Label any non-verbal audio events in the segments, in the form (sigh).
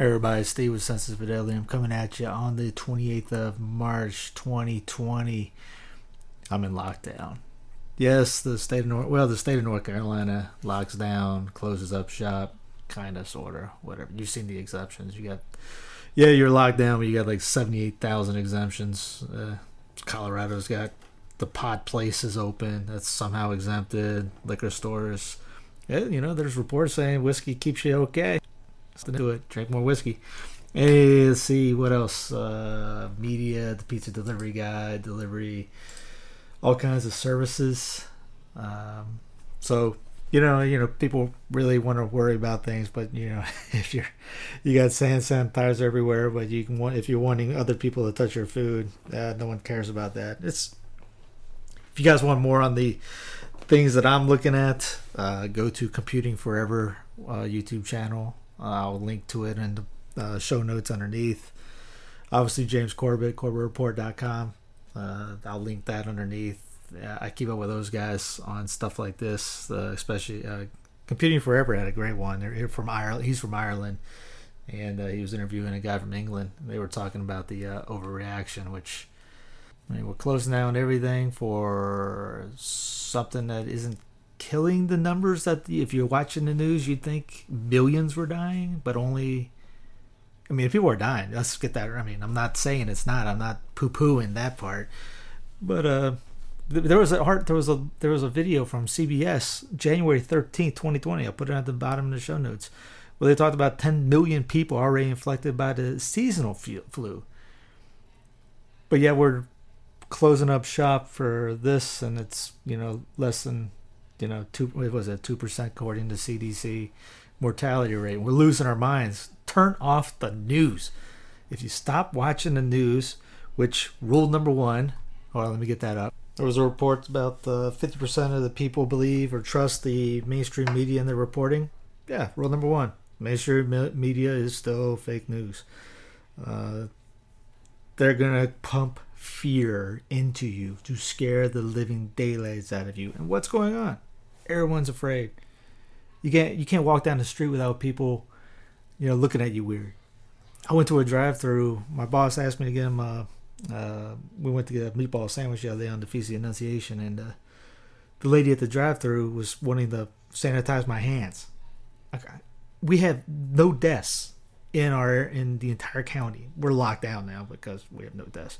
Everybody, Steve with Sensus Fidelium. I'm coming at you on the 28th of March, 2020. I'm in lockdown. Yes, the state of North, well, the state of North Carolina locks down, closes up shop, kind of, sort of, whatever. You've seen the exceptions. You got, yeah, you're locked down, but you got like 78,000 exemptions. Uh, Colorado's got the pot places open. That's somehow exempted. Liquor stores. Yeah, you know, there's reports saying whiskey keeps you okay. Let's do it. Drink more whiskey. Hey, let's see what else. Uh, media, the pizza delivery guy, delivery, all kinds of services. Um, so you know, you know, people really want to worry about things, but you know, (laughs) if you're you got sand sanitizer everywhere, but you can want if you're wanting other people to touch your food, uh, no one cares about that. It's if you guys want more on the things that I'm looking at, uh, go to Computing Forever uh, YouTube channel. I'll link to it in the uh, show notes underneath. Obviously, James Corbett, CorbettReport.com. Uh, I'll link that underneath. I keep up with those guys on stuff like this, uh, especially uh, Computing Forever had a great one. They're from Ireland. He's from Ireland, and uh, he was interviewing a guy from England. They were talking about the uh, overreaction, which I mean, we're closing down everything for something that isn't killing the numbers that the, if you're watching the news you'd think millions were dying but only i mean people are dying let's get that i mean i'm not saying it's not i'm not poo-pooing that part but uh th- there was a heart there was a there was a video from cbs january 13th 2020 i'll put it at the bottom of the show notes where they talked about 10 million people already infected by the seasonal flu but yeah we're closing up shop for this and it's you know less than you know two what was it two percent according to cdc mortality rate. We're losing our minds. Turn off the news. If you stop watching the news which rule number one hold let me get that up. There was a report about the 50% of the people believe or trust the mainstream media in their reporting. Yeah rule number one mainstream media is still fake news. Uh, they're gonna pump fear into you to scare the living daylights out of you. And what's going on? Everyone's afraid. You can't you can't walk down the street without people, you know, looking at you weird. I went to a drive-through. My boss asked me to get him. Uh, uh, we went to get a meatball sandwich the other day on the Feast of the Annunciation, and uh, the lady at the drive-through was wanting to sanitize my hands. Okay. We have no deaths in our in the entire county. We're locked down now because we have no deaths.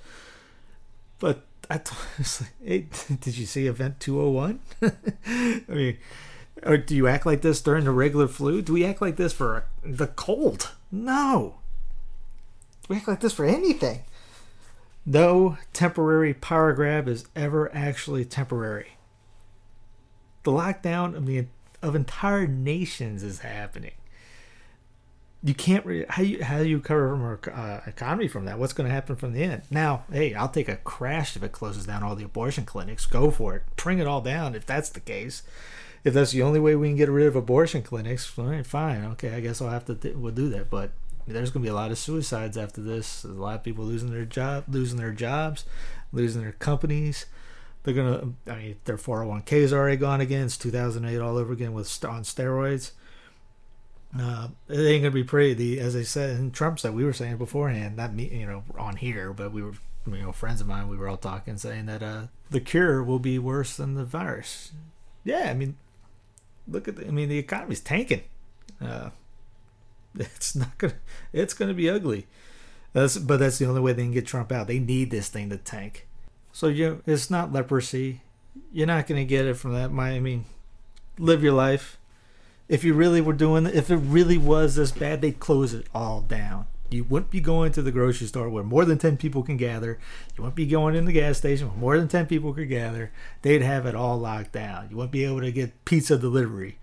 But I it's (laughs) like, hey, (laughs) did you see Event 201? (laughs) I mean, or do you act like this during the regular flu? Do we act like this for the cold? No. We act like this for anything. No temporary power grab is ever actually temporary. The lockdown of the of entire nations is happening you can't re- how you how do you recover from our uh, economy from that? What's going to happen from the end? Now, hey, I'll take a crash if it closes down all the abortion clinics. Go for it, bring it all down if that's the case. If that's the only way we can get rid of abortion clinics, all right, fine, okay. I guess I'll have to th- we'll do that. But there's going to be a lot of suicides after this. There's a lot of people losing their job, losing their jobs, losing their companies. They're gonna. I mean, their 401ks already gone again. It's 2008 all over again with on steroids uh, it ain't gonna be pretty. The as I said, and Trump said, we were saying beforehand, not me, you know, on here, but we were you know friends of mine we were all talking saying that uh the cure will be worse than the virus. Yeah i mean look at the, i mean the economy's tanking. Uh (laughs) it's not gonna it's gonna be ugly. That's but that's the only way they can get trump out. They need this thing to tank. So you know, it's not leprosy. You're not gonna get it from that. My i mean live your life if you really were doing if it really was this bad they'd close it all down you wouldn't be going to the grocery store where more than 10 people can gather. You wouldn't be going in the gas station where more than 10 people could gather. They'd have it all locked down. You wouldn't be able to get pizza delivery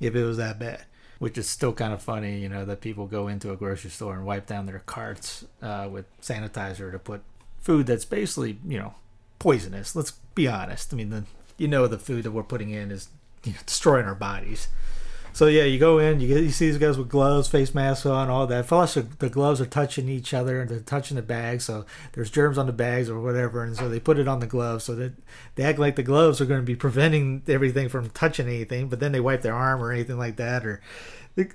if it was that bad. Which is still kind of funny, you know, that people go into a grocery store and wipe down their carts uh, with sanitizer to put food that's basically, you know, poisonous. Let's be honest. I mean, the, you know, the food that we're putting in is you know, destroying our bodies. So yeah, you go in, you get you see these guys with gloves, face masks on, all that. Plus, the gloves are touching each other and they're touching the bags, so there's germs on the bags or whatever, and so they put it on the gloves so that they act like the gloves are going to be preventing everything from touching anything, but then they wipe their arm or anything like that, or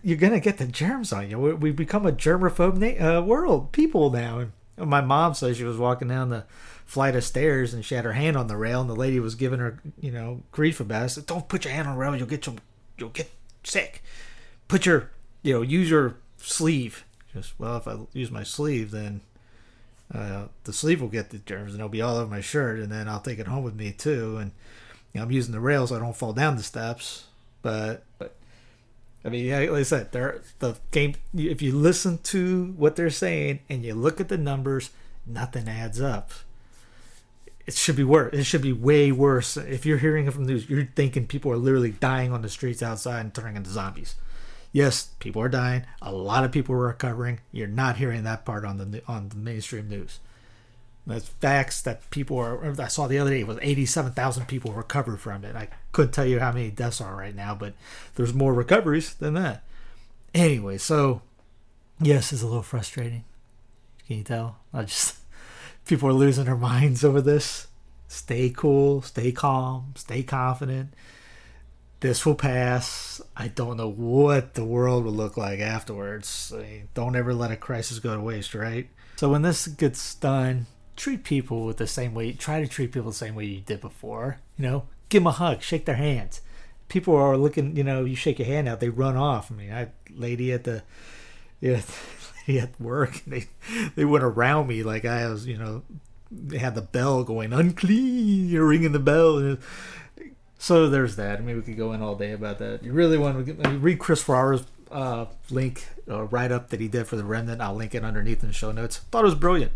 you're going to get the germs on you. We've become a germaphobe na- uh, world, people now. And my mom says she was walking down the flight of stairs and she had her hand on the rail, and the lady was giving her, you know, grief about it. Said, "Don't put your hand on the rail; you'll get some, you'll get." Sick. Put your, you know, use your sleeve. Just well, if I use my sleeve, then uh, the sleeve will get the germs and it'll be all over my shirt, and then I'll take it home with me too. And you know, I'm using the rails so I don't fall down the steps. But, but I mean, yeah, like I said, they're, the game. If you listen to what they're saying and you look at the numbers, nothing adds up. It should be worse. It should be way worse. If you're hearing it from the news, you're thinking people are literally dying on the streets outside and turning into zombies. Yes, people are dying. A lot of people are recovering. You're not hearing that part on the on the mainstream news. That's facts that people are. I saw the other day it was 87,000 people recovered from it. I couldn't tell you how many deaths are right now, but there's more recoveries than that. Anyway, so yes, it's a little frustrating. Can you tell? I just people are losing their minds over this. Stay cool, stay calm, stay confident. This will pass. I don't know what the world will look like afterwards. I mean, don't ever let a crisis go to waste, right? So when this gets done, treat people with the same way. Try to treat people the same way you did before. You know, give them a hug, shake their hands. People are looking. You know, you shake your hand out, they run off. I mean, I lady at the, yeah, at work. (laughs) They they went around me like I was, you know, they had the bell going unclean. You're ringing the bell. So there's that. I mean, we could go in all day about that. You really want to mean, read Chris Ferrara's uh, link uh, write up that he did for the Remnant. I'll link it underneath in the show notes. Thought it was brilliant.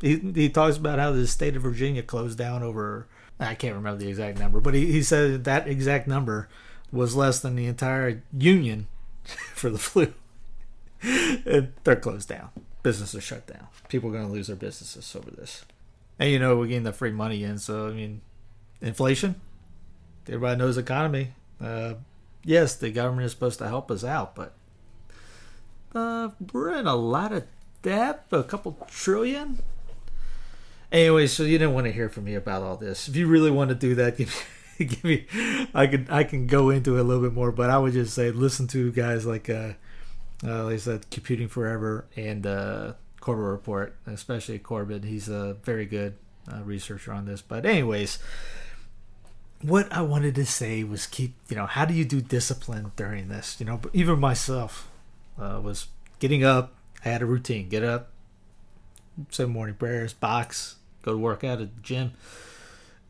He he talks about how the state of Virginia closed down over. I can't remember the exact number, but he, he said that exact number was less than the entire union (laughs) for the flu. (laughs) they're closed down. Businesses shut down. People are going to lose their businesses over this. And you know, we're getting the free money in. So, I mean, inflation, everybody knows economy. Uh, yes, the government is supposed to help us out, but uh, we're in a lot of debt, a couple trillion. Anyway, so you didn't want to hear from me about all this. If you really want to do that, (laughs) give me, give me I can I can go into it a little bit more, but I would just say listen to guys like uh, uh, like I said, Computing Forever and uh, Corbett Report, especially Corbett. He's a very good uh, researcher on this. But, anyways, what I wanted to say was keep, you know, how do you do discipline during this? You know, even myself uh, was getting up. I had a routine get up, say morning prayers, box, go to work out at the gym.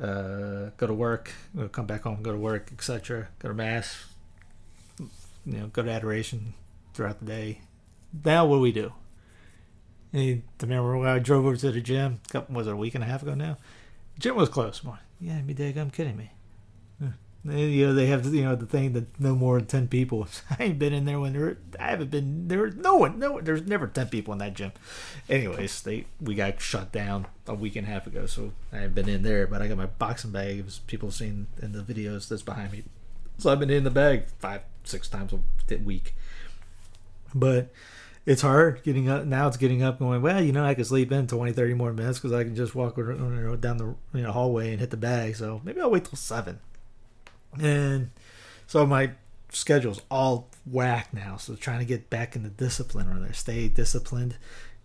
Uh, go to work, come back home, go to work, etc. Go to mass, you know, go to adoration, throughout the day. Now what do we do? And remember when I drove over to the gym? Was it a week and a half ago now? Gym was closed. Like, yeah, me dig, I'm kidding me. You know they have you know the thing that no more than ten people. (laughs) I ain't been in there when there. I haven't been there. No one. No. There's never ten people in that gym. Anyways, they we got shut down a week and a half ago, so I haven't been in there. But I got my boxing bag. Was people seen in the videos that's behind me. So I've been in the bag five, six times a week. But it's hard getting up now. It's getting up, going well. You know, I could sleep in 20, 30 more minutes because I can just walk down the you know, hallway and hit the bag. So maybe I'll wait till seven. And so my schedule's all whack now. So trying to get back into discipline or stay disciplined,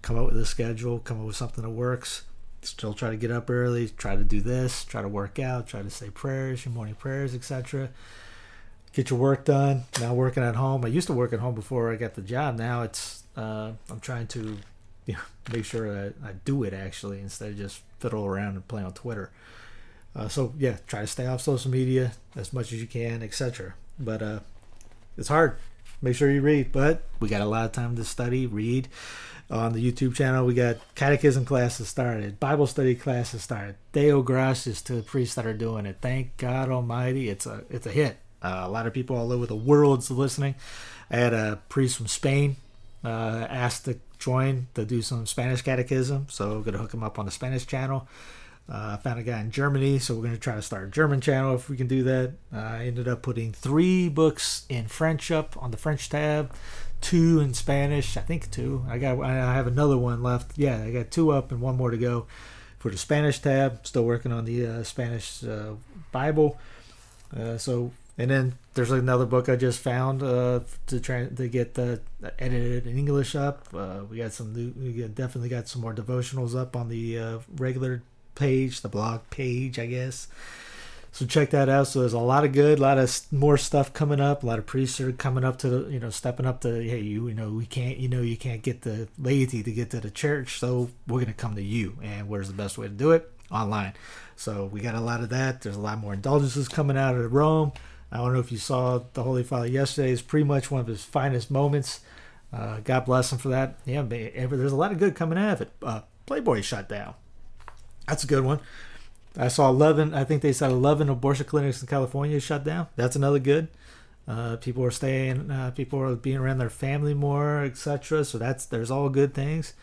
come up with a schedule, come up with something that works. Still try to get up early, try to do this, try to work out, try to say prayers, your morning prayers, etc. Get your work done. Now working at home. I used to work at home before I got the job. Now it's uh, I'm trying to you know, make sure that I do it actually instead of just fiddle around and play on Twitter. Uh, so yeah, try to stay off social media as much as you can, etc. But uh, it's hard. Make sure you read. But we got a lot of time to study, read. On the YouTube channel, we got catechism classes started, Bible study classes started. Deo gracias to the priests that are doing it. Thank God Almighty, it's a it's a hit. Uh, a lot of people all over the world's listening. I had a priest from Spain uh, asked to join to do some Spanish catechism, so we're gonna hook him up on the Spanish channel. Uh, I found a guy in Germany, so we're going to try to start a German channel if we can do that. Uh, I ended up putting three books in French up on the French tab, two in Spanish. I think two. I got. I have another one left. Yeah, I got two up and one more to go for the Spanish tab. Still working on the uh, Spanish uh, Bible. Uh, so, and then there's another book I just found uh, to try to get the edited in English up. Uh, we got some new. We definitely got some more devotionals up on the uh, regular page, the blog page, I guess. So check that out. So there's a lot of good, a lot of more stuff coming up. A lot of priests are coming up to the, you know, stepping up to, hey, you, you know, we can't, you know, you can't get the laity to get to the church, so we're gonna come to you. And where's the best way to do it? Online. So we got a lot of that. There's a lot more indulgences coming out of Rome. I don't know if you saw the Holy Father yesterday. It's pretty much one of his finest moments. Uh, God bless him for that. Yeah, there's a lot of good coming out of it. Uh, Playboy shut down. That's a good one. I saw 11, I think they said 11 abortion clinics in California shut down. That's another good. Uh, people are staying, uh, people are being around their family more, etc. So that's, there's all good things.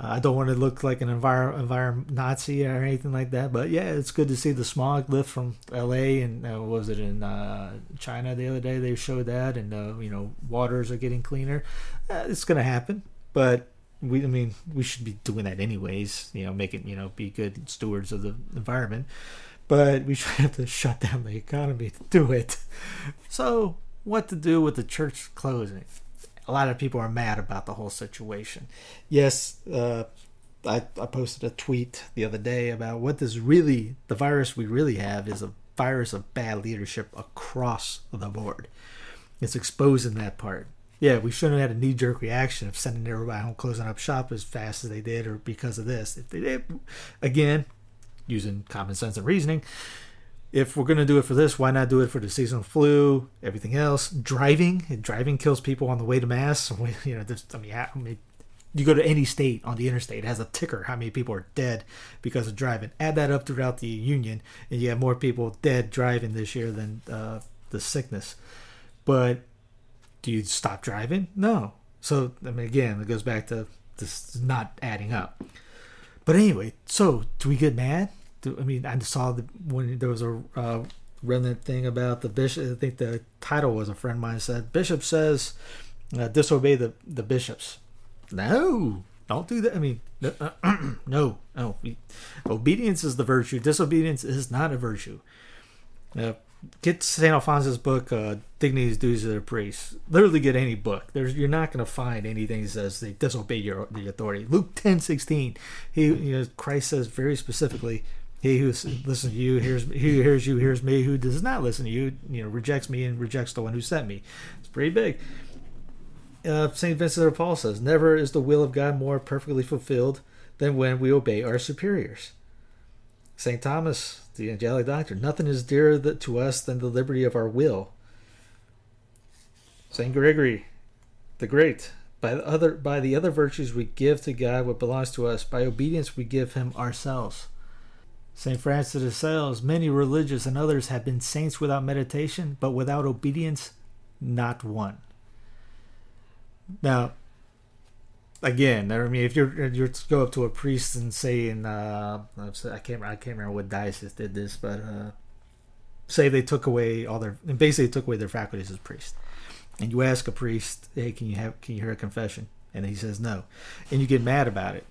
Uh, I don't want to look like an envir- environment Nazi or anything like that, but yeah, it's good to see the smog lift from LA and uh, was it in uh, China the other day? They showed that, and uh, you know, waters are getting cleaner. Uh, it's to happen, but we I mean we should be doing that anyways, you know, make it, you know, be good stewards of the environment. But we (laughs) should have to shut down the economy to do it. So what to do with the church closing? A lot of people are mad about the whole situation. Yes, uh, I, I posted a tweet the other day about what does really the virus we really have is a virus of bad leadership across the board. It's exposing that part. Yeah, we shouldn't have had a knee jerk reaction of sending everybody home, closing up shop as fast as they did, or because of this. If they did, again, using common sense and reasoning, if we're going to do it for this, why not do it for the seasonal flu, everything else? Driving, driving kills people on the way to mass. (laughs) You know, this, I mean, how many, you go to any state on the interstate, it has a ticker how many people are dead because of driving. Add that up throughout the union, and you have more people dead driving this year than uh, the sickness. But do you stop driving? No. So I mean, again, it goes back to this not adding up. But anyway, so do we get mad? I mean, I saw the when there was a uh, remnant thing about the bishop. I think the title was a friend of mine said bishop says uh, disobey the the bishops. No, don't do that. I mean, (clears throat) no, no. Obedience is the virtue. Disobedience is not a virtue. Uh, get St. Alphonsus' book, uh, Dignities, Duties of the Priests. Literally get any book. There's You're not going to find anything that says they disobey your the authority. Luke ten sixteen. He, you know, Christ says very specifically, he who listens to you hears who hears you hears me. Who does not listen to you, you know, rejects me and rejects the one who sent me. It's pretty big. Uh, Saint Vincent de Paul says, "Never is the will of God more perfectly fulfilled than when we obey our superiors." Saint Thomas, the angelic doctor, nothing is dearer to us than the liberty of our will. Saint Gregory, the Great, by the other by the other virtues we give to God what belongs to us. By obedience we give Him ourselves. Saint Francis de Sales, many religious and others have been saints without meditation, but without obedience, not one. Now, again, I mean, if you're you're to go up to a priest and say, uh, I can't I can't remember what diocese did this, but uh, say they took away all their and basically took away their faculties as priest, and you ask a priest, hey, can you have can you hear a confession? And he says no, and you get mad about it.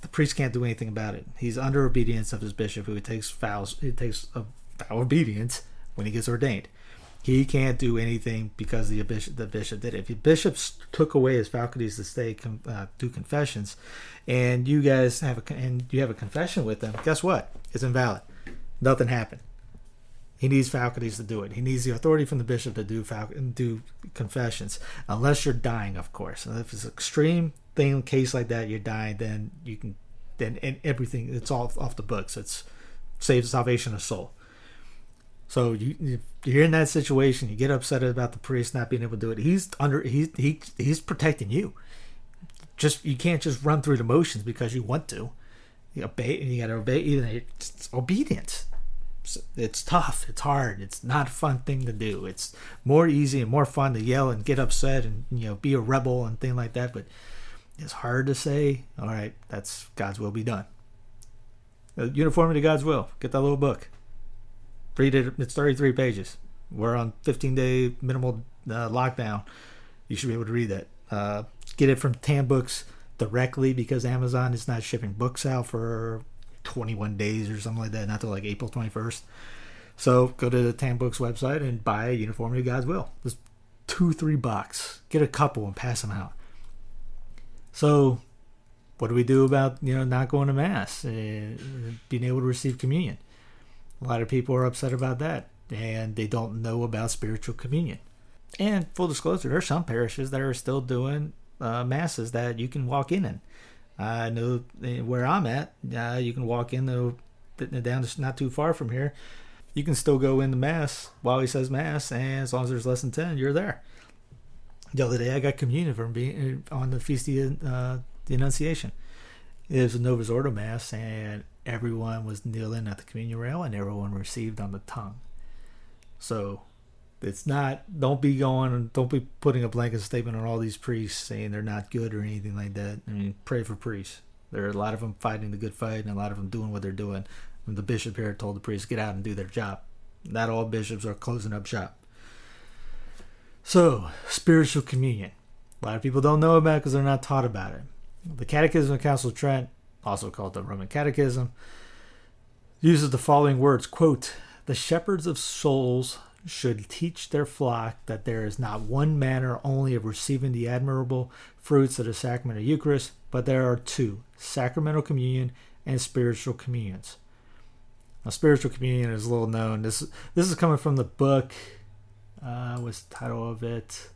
The priest can't do anything about it. He's under obedience of his bishop, who takes vows. He takes a vow obedience when he gets ordained. He can't do anything because the bishop, the bishop did it. If the bishops took away his faculties to stay uh, do confessions, and you guys have a and you have a confession with them, guess what? It's invalid. Nothing happened. He needs faculties to do it. He needs the authority from the bishop to do do confessions, unless you're dying, of course. And if it's extreme thing, case like that, you're dying, then you can, then and everything it's all off the books. It's saves salvation of soul. So you you're in that situation, you get upset about the priest not being able to do it. He's under he's he he's protecting you. Just you can't just run through the motions because you want to. You obey and you got to obey. even It's obedience. It's tough. It's hard. It's not a fun thing to do. It's more easy and more fun to yell and get upset and you know be a rebel and thing like that. But it's hard to say. All right, that's God's will be done. Uh, Uniformity to God's will. Get that little book. Read it. It's 33 pages. We're on 15 day minimal uh, lockdown. You should be able to read that. Uh, get it from Tan Books directly because Amazon is not shipping books out for 21 days or something like that, not till like April 21st. So go to the Tan Books website and buy Uniformity to God's Will. Just two, three bucks. Get a couple and pass them out. So, what do we do about you know not going to mass, uh, being able to receive communion? A lot of people are upset about that, and they don't know about spiritual communion. And full disclosure, there are some parishes that are still doing uh, masses that you can walk in and. I know uh, where I'm at. Uh, you can walk in the down not too far from here. You can still go into mass while he says mass, and as long as there's less than ten, you're there. The other day, I got communion from being uh, on the feast of uh, the Annunciation. It was a Novus Ordo mass, and everyone was kneeling at the communion rail, and everyone received on the tongue. So it's not don't be going don't be putting a blanket statement on all these priests saying they're not good or anything like that i mean pray for priests there are a lot of them fighting the good fight and a lot of them doing what they're doing and the bishop here told the priests get out and do their job not all bishops are closing up shop so spiritual communion a lot of people don't know about it because they're not taught about it the catechism of council of trent also called the roman catechism uses the following words quote the shepherds of souls should teach their flock that there is not one manner only of receiving the admirable fruits of the sacrament of Eucharist, but there are two sacramental communion and spiritual communions. Now, spiritual communion is little known. This this is coming from the book. Uh, what's the title of it?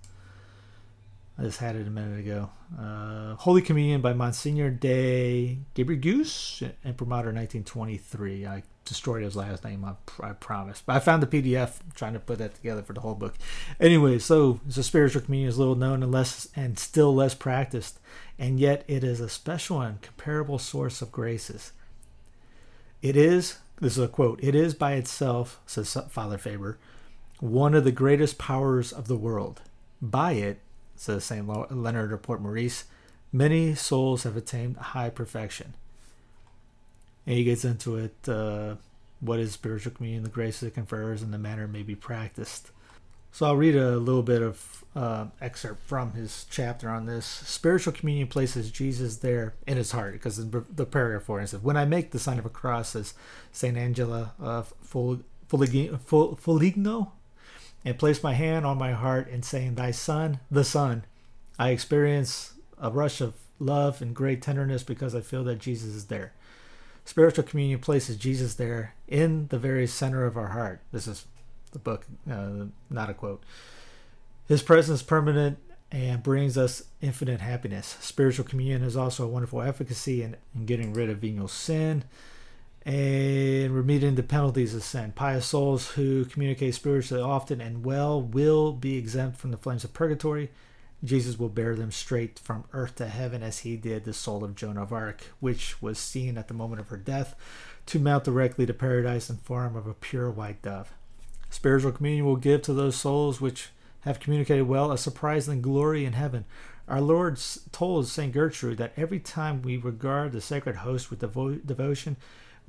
I just had it a minute ago. Uh, Holy Communion by Monsignor de Gebrigus, Imprimatur 1923. I destroyed his last name, I, I promise. But I found the PDF trying to put that together for the whole book. Anyway, so a spiritual communion is little known and less and still less practiced, and yet it is a special and comparable source of graces. It is, this is a quote, it is by itself, says Father Faber, one of the greatest powers of the world. By it, says St. Leonard of Port Maurice, many souls have attained high perfection. And he gets into it uh, what is spiritual communion, the grace it confers, and the manner it may be practiced. So I'll read a little bit of uh, excerpt from his chapter on this. Spiritual communion places Jesus there in his heart, because in the paragraph for says, "When I make the sign of a cross," says Saint Angela of Foligno, and place my hand on my heart and saying, Thy Son, the Son, I experience a rush of love and great tenderness because I feel that Jesus is there. Spiritual communion places Jesus there in the very center of our heart. This is the book, uh, not a quote. His presence is permanent and brings us infinite happiness. Spiritual communion is also a wonderful efficacy in, in getting rid of venial sin and remitting the penalties of sin. Pious souls who communicate spiritually often and well will be exempt from the flames of purgatory. Jesus will bear them straight from earth to heaven as he did the soul of Joan of Arc, which was seen at the moment of her death to mount directly to paradise in form of a pure white dove. Spiritual communion will give to those souls which have communicated well a surprising glory in heaven. Our Lord told St. Gertrude that every time we regard the sacred host with devo- devotion,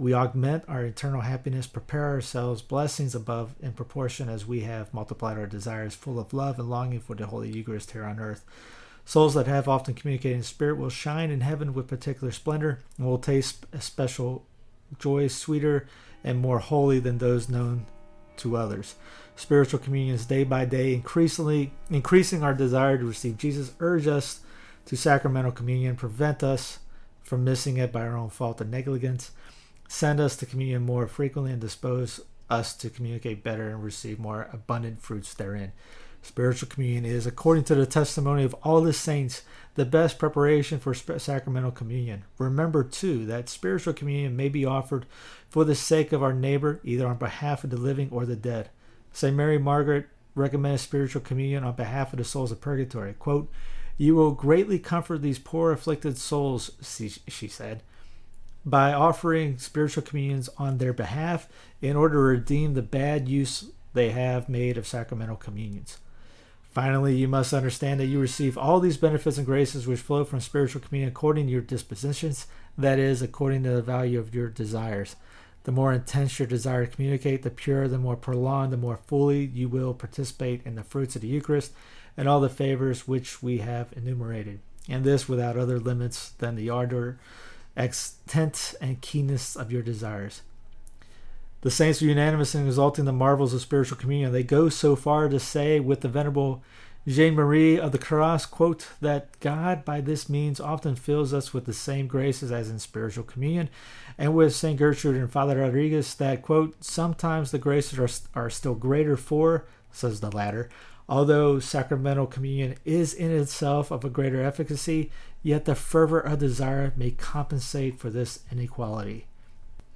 we augment our eternal happiness, prepare ourselves blessings above in proportion as we have multiplied our desires full of love and longing for the Holy Eucharist here on earth. Souls that have often communicated in spirit will shine in heaven with particular splendor and will taste a special joy sweeter and more holy than those known to others. Spiritual communion is day by day increasingly increasing our desire to receive Jesus. Urge us to sacramental communion, prevent us from missing it by our own fault and negligence. Send us to communion more frequently and dispose us to communicate better and receive more abundant fruits therein. Spiritual communion is, according to the testimony of all the saints, the best preparation for sacramental communion. Remember, too, that spiritual communion may be offered for the sake of our neighbor, either on behalf of the living or the dead. St. Mary Margaret recommends spiritual communion on behalf of the souls of purgatory. Quote, You will greatly comfort these poor afflicted souls, she said, by offering spiritual communions on their behalf in order to redeem the bad use they have made of sacramental communions. Finally, you must understand that you receive all these benefits and graces which flow from spiritual communion according to your dispositions, that is, according to the value of your desires. The more intense your desire to communicate, the purer, the more prolonged, the more fully you will participate in the fruits of the Eucharist and all the favors which we have enumerated, and this without other limits than the ardor, extent, and keenness of your desires. The saints are unanimous in exalting the marvels of spiritual communion. They go so far to say, with the Venerable Jean Marie of the Cross, quote, that God by this means often fills us with the same graces as in spiritual communion, and with St. Gertrude and Father Rodriguez, that, quote, sometimes the graces are, are still greater for, says the latter, although sacramental communion is in itself of a greater efficacy, yet the fervor of desire may compensate for this inequality.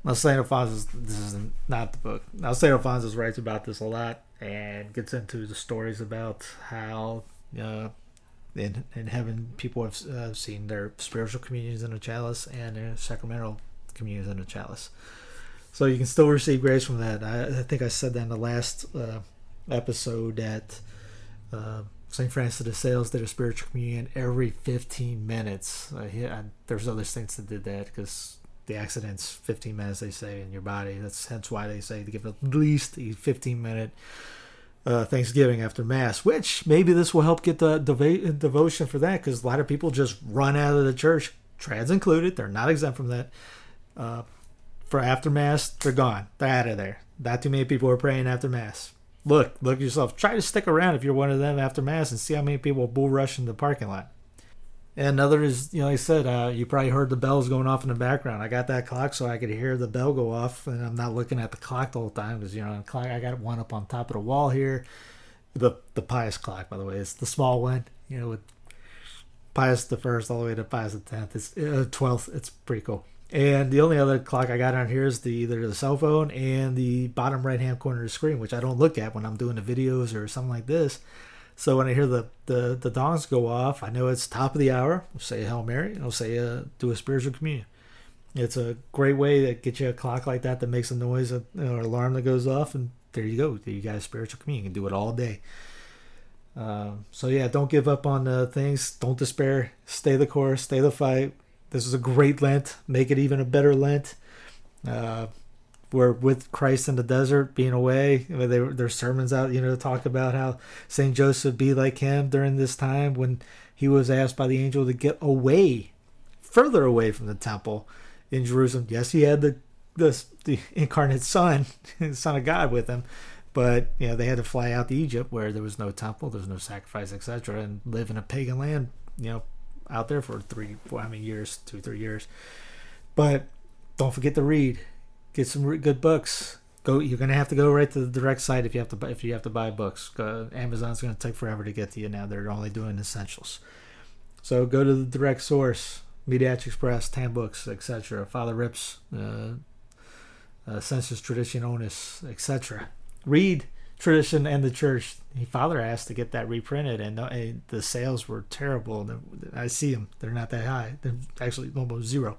Now, St. Alphonsus, this is not the book. Now, St. Alphonsus writes about this a lot and gets into the stories about how uh, in, in heaven people have uh, seen their spiritual communions in a chalice and their sacramental communions in a chalice. So you can still receive grace from that. I, I think I said that in the last uh, episode that uh, St. Francis de Sales did a spiritual communion every 15 minutes. Uh, he, I, there's other saints that did that because the accident's 15 minutes they say in your body that's hence why they say to give at least a 15 minute uh, thanksgiving after mass which maybe this will help get the dev- devotion for that because a lot of people just run out of the church trans included they're not exempt from that uh, for after mass they're gone they're out of there not too many people are praying after mass look look yourself try to stick around if you're one of them after mass and see how many people bull rush in the parking lot and another is, you know, like I said, uh, you probably heard the bells going off in the background. I got that clock so I could hear the bell go off, and I'm not looking at the clock the whole time because you know, clock, I got one up on top of the wall here. The the Pius clock, by the way, it's the small one, you know, with Pius the first all the way to Pius the tenth. It's uh, twelfth. It's pretty cool. And the only other clock I got on here is the either the cell phone and the bottom right hand corner of the screen, which I don't look at when I'm doing the videos or something like this. So when I hear the, the, the dongs go off, I know it's top of the hour. I'll say a Hail Mary and I'll say uh, do a spiritual communion. It's a great way to get you a clock like that that makes a noise or alarm that goes off, and there you go. You got a spiritual communion. You can do it all day. Um, so yeah, don't give up on uh, things. Don't despair. Stay the course. Stay the fight. This is a great Lent. Make it even a better Lent. Uh, were with Christ in the desert, being away. They, their sermons out, you know, talk about how Saint Joseph be like him during this time when he was asked by the angel to get away, further away from the temple in Jerusalem. Yes, he had the the, the incarnate Son, (laughs) the Son of God, with him, but you know they had to fly out to Egypt where there was no temple, there was no sacrifice, etc., and live in a pagan land, you know, out there for three, four, I mean, years, two, three years. But don't forget to read get some good books. Go. You're gonna have to go right to the direct site if you have to if you have to buy books. Amazon's gonna take forever to get to you now. They're only doing essentials. So go to the direct source, Mediatrix Express, Tan Books, etc. Father Rips, uh, uh, Sensus Traditionis, etc. Read Tradition and the Church. He Father asked to get that reprinted, and the, the sales were terrible. I see them; they're not that high. They're actually almost zero.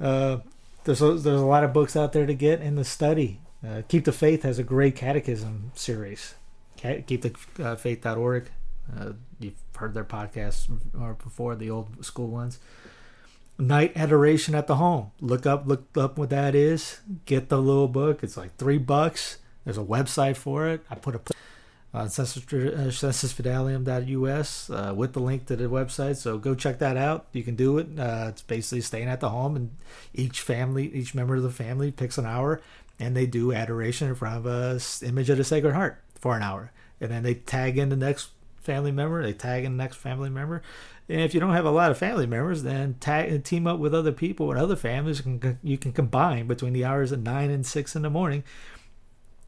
Uh, there's a, there's a lot of books out there to get in the study. Uh, Keep the Faith has a great catechism series. KeepTheFaith.org. Uh, you've heard their podcasts or before the old school ones. Night Adoration at the Home. Look up look up what that is. Get the little book. It's like three bucks. There's a website for it. I put a on sensusfidelium.us uh, with the link to the website. So go check that out. You can do it. Uh, it's basically staying at the home, and each family, each member of the family picks an hour and they do adoration in front of a image of the Sacred Heart for an hour, and then they tag in the next family member. They tag in the next family member. And if you don't have a lot of family members, then tag and team up with other people and other families. You can, you can combine between the hours of nine and six in the morning.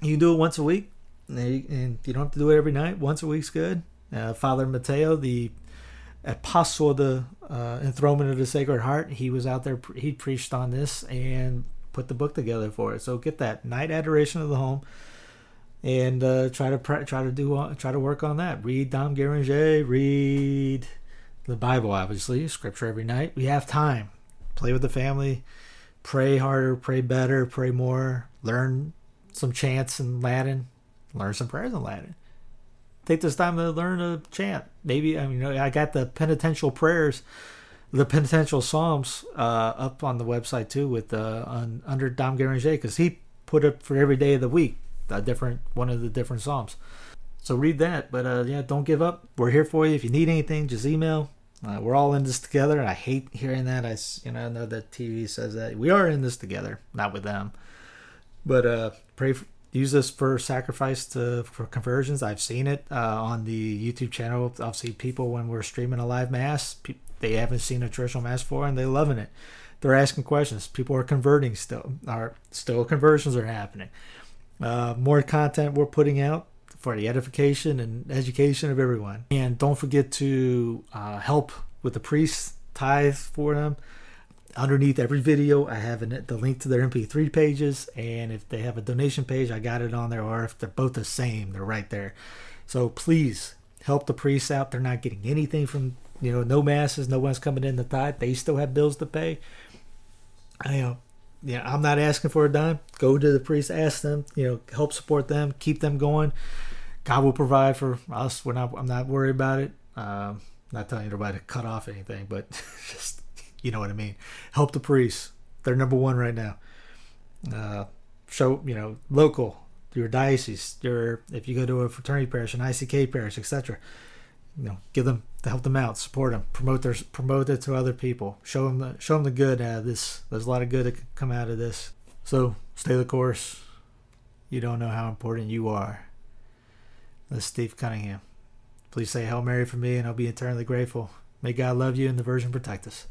You do it once a week, and you, don't have to do it every night. Once a week's good. Uh, Father Mateo, the apostle of the uh, enthronement of the Sacred Heart, he was out there. He preached on this and put the book together for it. So get that night adoration of the home, and uh, try to pr- try to do uh, try to work on that. Read Dom Guéranger, read the Bible, obviously, Scripture every night. We have time. Play with the family. Pray harder. Pray better. Pray more. Learn some chants in Latin. Learn some prayers in Latin take this time to learn a chant. Maybe I mean I got the penitential prayers, the penitential psalms uh, up on the website too with uh, on under Dom Guéranger because he put up for every day of the week a different one of the different psalms. So read that, but uh, yeah, don't give up. We're here for you. If you need anything, just email. Uh, we're all in this together, and I hate hearing that. I you know I know that TV says that we are in this together, not with them. But uh, pray for, use this for sacrifice to for conversions. I've seen it uh, on the YouTube channel. I'll see people when we're streaming a live mass. Pe- they haven't seen a traditional mass before, and they're loving it. They're asking questions. People are converting still. Are still conversions are happening. Uh, more content we're putting out for the edification and education of everyone. And don't forget to uh, help with the priests, tithe for them underneath every video i have an, the link to their mp3 pages and if they have a donation page i got it on there or if they're both the same they're right there. So please help the priests out. They're not getting anything from you know no masses no one's coming in to tithe. They still have bills to pay. I know yeah i'm not asking for a dime. Go to the priest ask them you know help support them keep them going. God will provide for us. We're not i'm not worried about it. Um, not telling everybody to cut off anything but (laughs) just you know what I mean. Help the priests. They're number one right now. Uh, show you know local, your diocese, your if you go to a fraternity parish, an ICK parish, etc. You know, give them to help them out, support them, promote their promote it to other people. Show them the show them the good out of this. There's a lot of good that can come out of this. So stay the course. You don't know how important you are. That's Steve Cunningham. Please say Hail Mary for me, and I'll be eternally grateful. May God love you and the Virgin protect us.